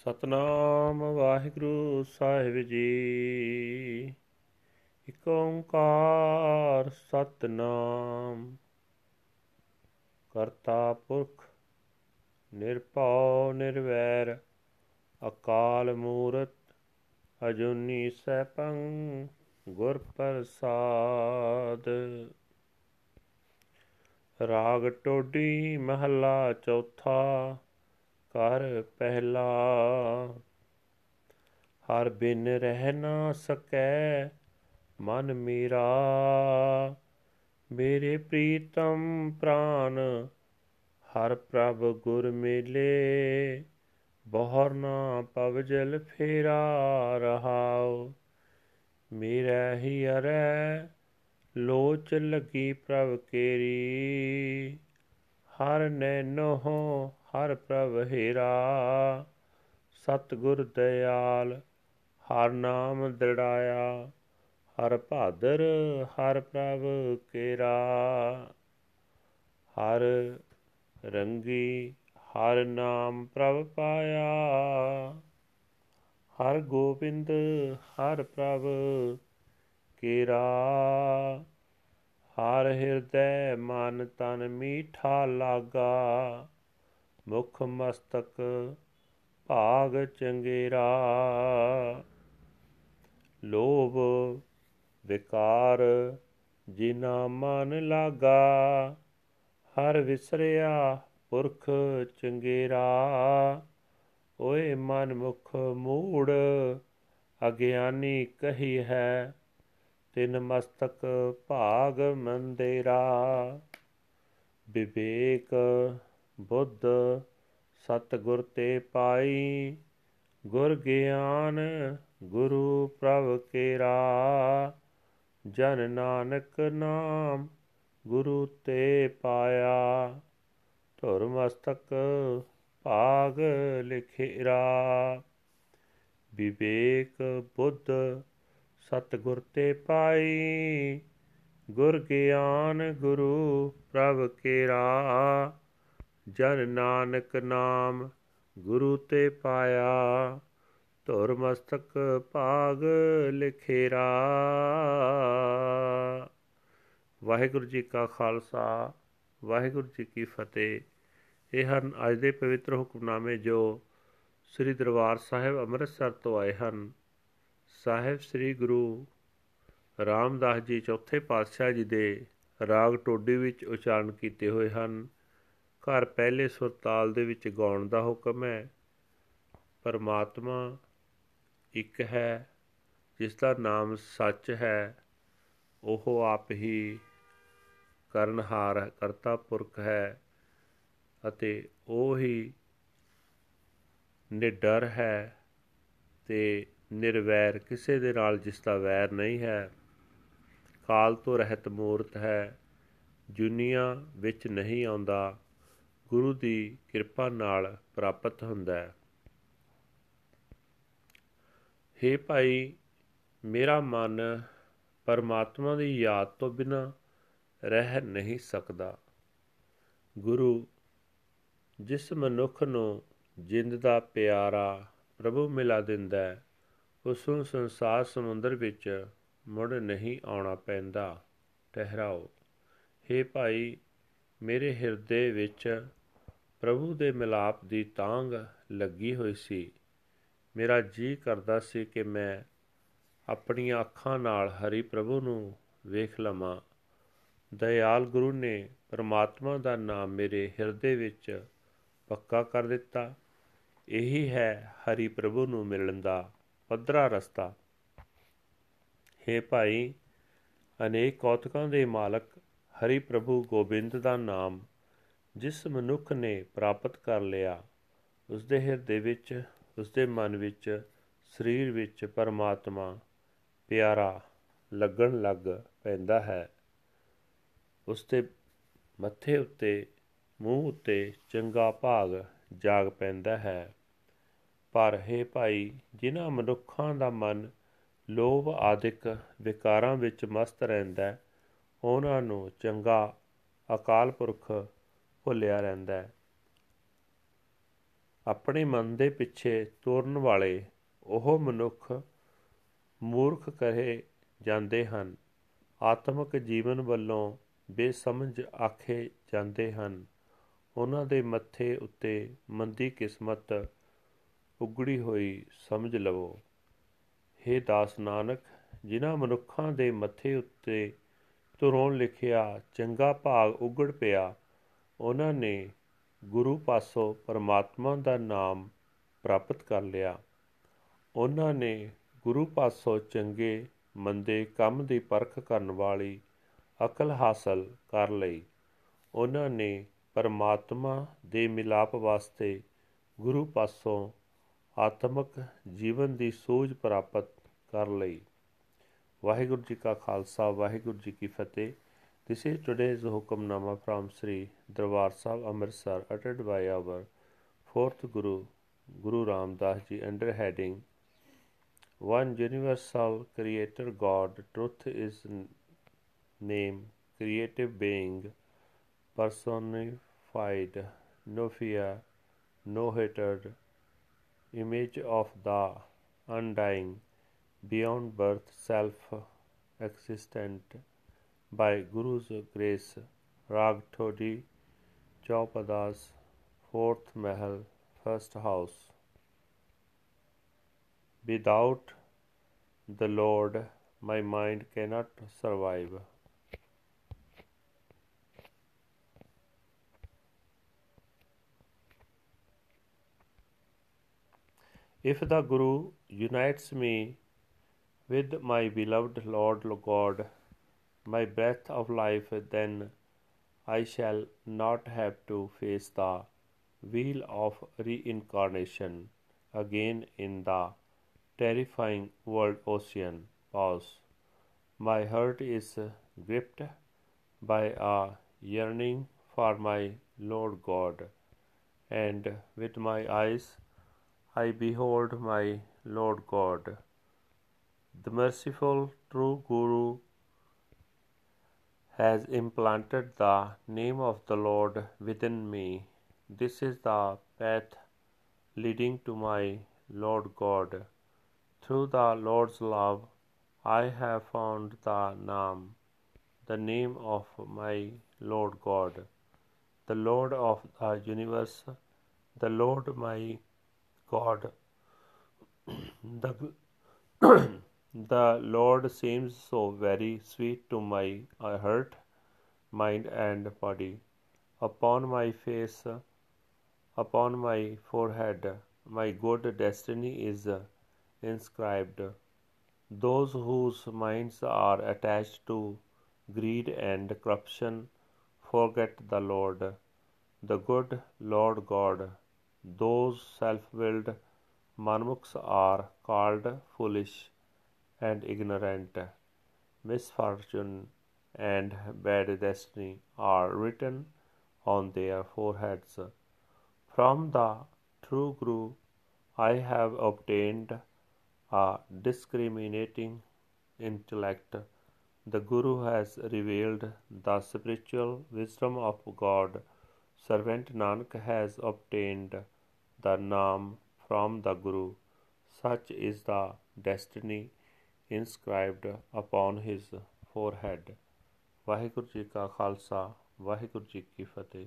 ਸਤਨਾਮ ਵਾਹਿਗੁਰੂ ਸਾਹਿਬ ਜੀ। ਇਕ ਓੰਕਾਰ ਸਤਨਾਮ। ਕਰਤਾ ਪੁਰਖ, ਨਿਰਭਉ, ਨਿਰਵੈਰ, ਅਕਾਲ ਮੂਰਤ, ਅਜੂਨੀ ਸੈਭੰ, ਗੁਰ ਪ੍ਰਸਾਦ। ਰਾਗ ਟੋਡੀ ਮਹੱਲਾ ਚੌਥਾ ਕਰ ਪਹਿਲਾ। ਹਰ ਬਿਨ ਰਹਿ ਨਾ ਸਕੈ, ਮਨ ਮੇਰਾ। ਮੇਰੇ ਪ੍ਰੀਤਮ ਪ੍ਰਾਨ, ਹਰ ਪ੍ਰਭ ਗੁਰ ਮੇਲੇ। ਬਹਰ ਨਾ ਪਵ ਜਲ ਫੇਰਾ ਰਹਾਉ। ਮੇਰਾ ਹੀ ਅਰੈ, ਲੋਚ ਲਗੀ ਪ੍ਰਭ ਕੇਰੀ। ਹਰ ਨੈਨੋ, ਹਰ ਪ੍ਰਭ ਹੀਰਾ। ਸਤਗੁਰ ਦਇਆਲ, ਹਰ ਨਾਮ ਦੜਾਇਆ ਹਰ ਭਾਦਰ, ਹਰ ਪ੍ਰਭ ਕੇਰਾ। ਹਰ ਰੰਗੀ, ਹਰ ਨਾਮ ਪ੍ਰਭ ਪਾਇਆ। ਹਰ ਗੋਬਿੰਦ, ਹਰ ਪ੍ਰਭ ਕੇਰਾ। ਹਰ ਹਿਰਦੈ ਮਨ ਤਨ ਮੀਠਾ ਲਾਗਾ। ਮੁਖ ਮਸਤਕ ਭਾਗ ਚੰਗੇਰਾ। ਲੋਭ ਵਿਕਾਰ ਜਿਨਾ ਮਨ ਲਾਗਾ, ਹਰ ਵਿਸਰਿਆ ਪੁਰਖ ਚੰਗੇਰਾ। ਓਏ ਮਨ ਮੁਖ ਮੂੜ ਅਗਿਆਨੀ ਕਹੀ ਹੈ ਤਿਨ ਮਸਤਕ ਭਾਗ ਮੰਦੇਰਾ ਵਿਵੇਕ ਬੁੱਧ ਸਤ ਗੁਰ ਤੇ ਪਾਈ। ਗੁਰ ਗਿਆਨ ਗੁਰੂ ਪ੍ਰਭ ਕੇਰਾ। ਜਨ ਨਾਨਕ ਨਾਮ ਗੁਰੂ ਤੇ ਪਾਇਆ। ਧੁਰ ਮਸਤਕ ਭਾਗ ਲਿਖੇਰਾ। ਵਿਵੇਕ ਬੁੱਧ ਸਤ ਗੁਰ ਤੇ ਪਾਈ, ਗੁਰ ਗਿਆਨ ਗੁਰੂ ਪ੍ਰਭ ਕੇਰਾ। ਜਨ ਨਾਨਕ ਨਾਮ ਗੁਰੂ ਤੇ ਪਾਇਆ, ਧੁਰ ਮਸਤਕ ਭਾਗ ਲਿਖੇਰਾ। ਵਾਹਿਗੁਰੂ ਜੀ ਕਾ ਖਾਲਸਾ, ਵਾਹਿਗੁਰੂ ਜੀ ਕੀ ਫਤਿਹ। ਇਹ ਹਨ ਅੱਜ ਦੇ ਪਵਿੱਤਰ ਹੁਕਮਨਾਮੇ ਜੋ ਸ੍ਰੀ ਦਰਬਾਰ ਸਾਹਿਬ ਅੰਮ੍ਰਿਤਸਰ ਤੋਂ ਆਏ ਹਨ। ਸਾਹਿਬ ਸ੍ਰੀ ਗੁਰੂ ਰਾਮਦਾਸ ਜੀ ਚੌਥੇ ਪਾਤਸ਼ਾਹ ਜੀ ਦੇ ਰਾਗ ਟੋਡੀ ਵਿੱਚ ਉਚਾਰਨ ਕੀਤੇ ਹੋਏ ਹਨ। ਘਰ ਪਹਿਲੇ ਸੁਰਤਾਲ ਦੇ ਵਿੱਚ ਗਾਉਣ ਦਾ ਹੁਕਮ ਹੈ, ਪਰਮਾਤਮਾ ਇੱਕ ਹੈ, ਜਿਸ ਦਾ ਨਾਮ ਸੱਚ ਹੈ, ਉਹ ਆਪ ਹੀ ਕਰਨਹਾਰ ਕਰਤਾ ਪੁਰਖ ਹੈ ਅਤੇ ਉਹ ਹੀ ਨਿਡਰ ਹੈ ਤੇ ਨਿਰਵੈਰ, ਕਿਸੇ ਦੇ ਨਾਲ ਜਿਸ ਦਾ ਵੈਰ ਨਹੀਂ ਹੈ। ਕਾਲ ਤੋਂ ਰਹਿਤ ਮੂਰਤ ਹੈ ਦੁਨੀਆ ਵਿੱਚ ਨਹੀਂ ਆਉਂਦਾ। ਗੁਰੂ ਦੀ ਕਿਰਪਾ ਨਾਲ ਪ੍ਰਾਪਤ ਹੁੰਦਾ ਹੈ। हे ਭਾਈ, ਮੇਰਾ ਮਨ ਪਰਮਾਤਮਾ ਦੀ ਯਾਦ ਤੋਂ ਬਿਨਾ ਰਹਿ ਨਹੀਂ ਸਕਦਾ। ਗੁਰੂ, ਜਿਸ ਮਨੁੱਖ ਨੂੰ ਜਿੰਦ ਦਾ ਪਿਆਰਾ ਪ੍ਰਭੂ ਮਿਲਾ ਦਿੰਦਾ ਹੈ ਉਸ ਨੂੰ ਸੰਸਾਰ ਸਮੁੰਦਰ ਵਿੱਚ ਮੁੜ ਨਹੀਂ ਆਉਣਾ ਪੈਂਦਾ। ਠਹਿਰਾਓ। हे ਭਾਈ, ਮੇਰੇ ਹਿਰਦੇ ਵਿੱਚ ਪ੍ਰਭੂ ਦੇ ਮਿਲਾਪ ਦੀ ਤਾਂਗ ਲੱਗੀ ਹੋਈ ਸੀ। ਮੇਰਾ ਜੀ ਕਰਦਾ ਸੀ ਕਿ ਮੈਂ ਆਪਣੀਆਂ ਅੱਖਾਂ ਨਾਲ ਹਰੀ ਪ੍ਰਭੂ ਨੂੰ ਵੇਖ ਲਵਾਂ। ਦਇਆਲ ਗੁਰੂ ਨੇ ਪਰਮਾਤਮਾ ਦਾ ਨਾਮ ਮੇਰੇ ਹਿਰਦੇ ਵਿੱਚ ਪੱਕਾ ਕਰ ਦਿੱਤਾ। ਇਹੀ ਹੈ ਹਰੀ ਪ੍ਰਭੂ ਨੂੰ ਮਿਲਣ ਦਾ ਪੱਧਰਾ ਰਸਤਾ। ਹੈ ਭਾਈ, ਅਨੇਕ ਕੌਤਕਾਂ ਦੇ ਮਾਲਕ, ਹਰੀ ਪ੍ਰਭੂ ਗੋਬਿੰਦ ਦਾ ਨਾਮ, ਜਿਸ ਮਨੁੱਖ ਨੇ ਪ੍ਰਾਪਤ ਕਰ ਲਿਆ ਉਸ ਦੇ ਹਿਰਦੇ ਵਿੱਚ ਉਸ ਦੇ ਮਨ ਵਿੱਚ, ਸਰੀਰ ਵਿੱਚ ਪਰਮਾਤਮਾ ਪਿਆਰਾ ਲੱਗਣ ਲੱਗ ਪੈਂਦਾ ਹੈ। ਉਸ ਦੇ ਮੱਥੇ ਉੱਤੇ, ਮੂੰਹ ਉੱਤੇ ਚੰਗਾ ਭਾਗ ਜਾਗ ਪੈਂਦਾ ਹੈ। ਪਰ ਹੈ ਭਾਈ, ਜਿਨ੍ਹਾਂ ਮਨੁੱਖਾਂ ਦਾ ਮਨ ਲੋਭ ਆਦਿਕ ਵਿਕਾਰਾਂ ਵਿੱਚ ਮਸਤ ਰਹਿੰਦਾ ਉਹਨਾਂ ਨੂੰ ਚੰਗਾ ਅਕਾਲ ਪੁਰਖ ਭੁੱਲਿਆ ਰਹਿੰਦਾ ਹੈ। ਆਪਣੇ ਮਨ ਦੇ ਪਿੱਛੇ ਤੁਰਨ ਵਾਲੇ ਉਹ ਮਨੁੱਖ ਮੂਰਖ ਕਹੇ ਜਾਂਦੇ ਹਨ, ਆਤਮਿਕ ਜੀਵਨ ਵੱਲੋਂ ਬੇਸਮਝ ਆਖੇ ਜਾਂਦੇ ਹਨ। ਉਹਨਾਂ ਦੇ ਮੱਥੇ ਉੱਤੇ ਮੰਦੀ ਕਿਸਮਤ ਉਗੜੀ ਹੋਈ ਸਮਝ ਲਵੋ। हे ਦਾਸ ਨਾਨਕ, ਜਿਨ੍ਹਾਂ ਮਨੁੱਖਾਂ ਦੇ ਮੱਥੇ ਉੱਤੇ ਤੁਰੋਂ ਲਿਖਿਆ ਚੰਗਾ ਭਾਗ ਉਗੜ ਪਿਆ, ਉਹਨਾਂ ਨੇ ਗੁਰੂ ਪਾਸੋਂ ਪਰਮਾਤਮਾ ਦਾ ਨਾਮ ਪ੍ਰਾਪਤ ਕਰ ਲਿਆ। ਉਹਨਾਂ ਨੇ ਗੁਰੂ ਪਾਸੋਂ ਚੰਗੇ, ਮੰਦੇ ਕੰਮ ਦੀ ਪਰਖ ਕਰਨ ਵਾਲੀ ਅਕਲ ਹਾਸਲ ਕਰ ਲਈ। ਉਹਨਾਂ ਨੇ ਪਰਮਾਤਮਾ ਦੇ ਮਿਲਾਪ ਵਾਸਤੇ ਗੁਰੂ ਪਾਸੋਂ ਆਤਮਿਕ ਜੀਵਨ ਦੀ ਸੋਝ ਪ੍ਰਾਪਤ ਕਰ ਲਈ ਵਾਹਿਗੁਰੂ ਜੀ ਕਾ ਖਾਲਸਾ ਵਾਹਿਗੁਰੂ ਜੀ ਕੀ ਫਤਿਹ This is today's Hukamnama from Sri Darbar Sahib Amritsar uttered by our fourth Guru, Guru Ram Das Ji under heading One Universal Creator God, Truth is Name, Creative Being, Personified, No Fear, No Hatred, Image of the Undying, beyond birth, self existent, by Guru's grace, Rag Todi, Chaupadas, fourth Mahal, first house. Without the Lord, my mind cannot survive. If the Guru unites me with my beloved Lord God, my breath of life, then I shall not have to face the wheel of reincarnation again in the terrifying world ocean. Pause. My heart is gripped by a yearning for my Lord God, and with my eyes I behold my Lord God. The merciful true Guru has implanted the name of the Lord within me. This is the path leading to my Lord God. Through the Lord's love, I have found the name, the name of my Lord God, the Lord of the universe, the Lord my God. the, the Lord seems so very sweet to my uh, heart, mind, and body. Upon my face, upon my forehead, my good destiny is inscribed. Those whose minds are attached to greed and corruption forget the Lord, the good Lord God. Those self willed manmukhs are called foolish and ignorant. Misfortune and bad destiny are written on their foreheads. From the true Guru, I have obtained a discriminating intellect. The Guru has revealed the spiritual wisdom of God. Servant Nanak has obtained the Naam from the Guru. Such is the destiny inscribed upon his forehead. Waheguru ji ਕਾ ਖਾਲਸਾ ਵਾਹਿਗੁਰੂ ਜੀ ਕੀ ਫਤਿਹ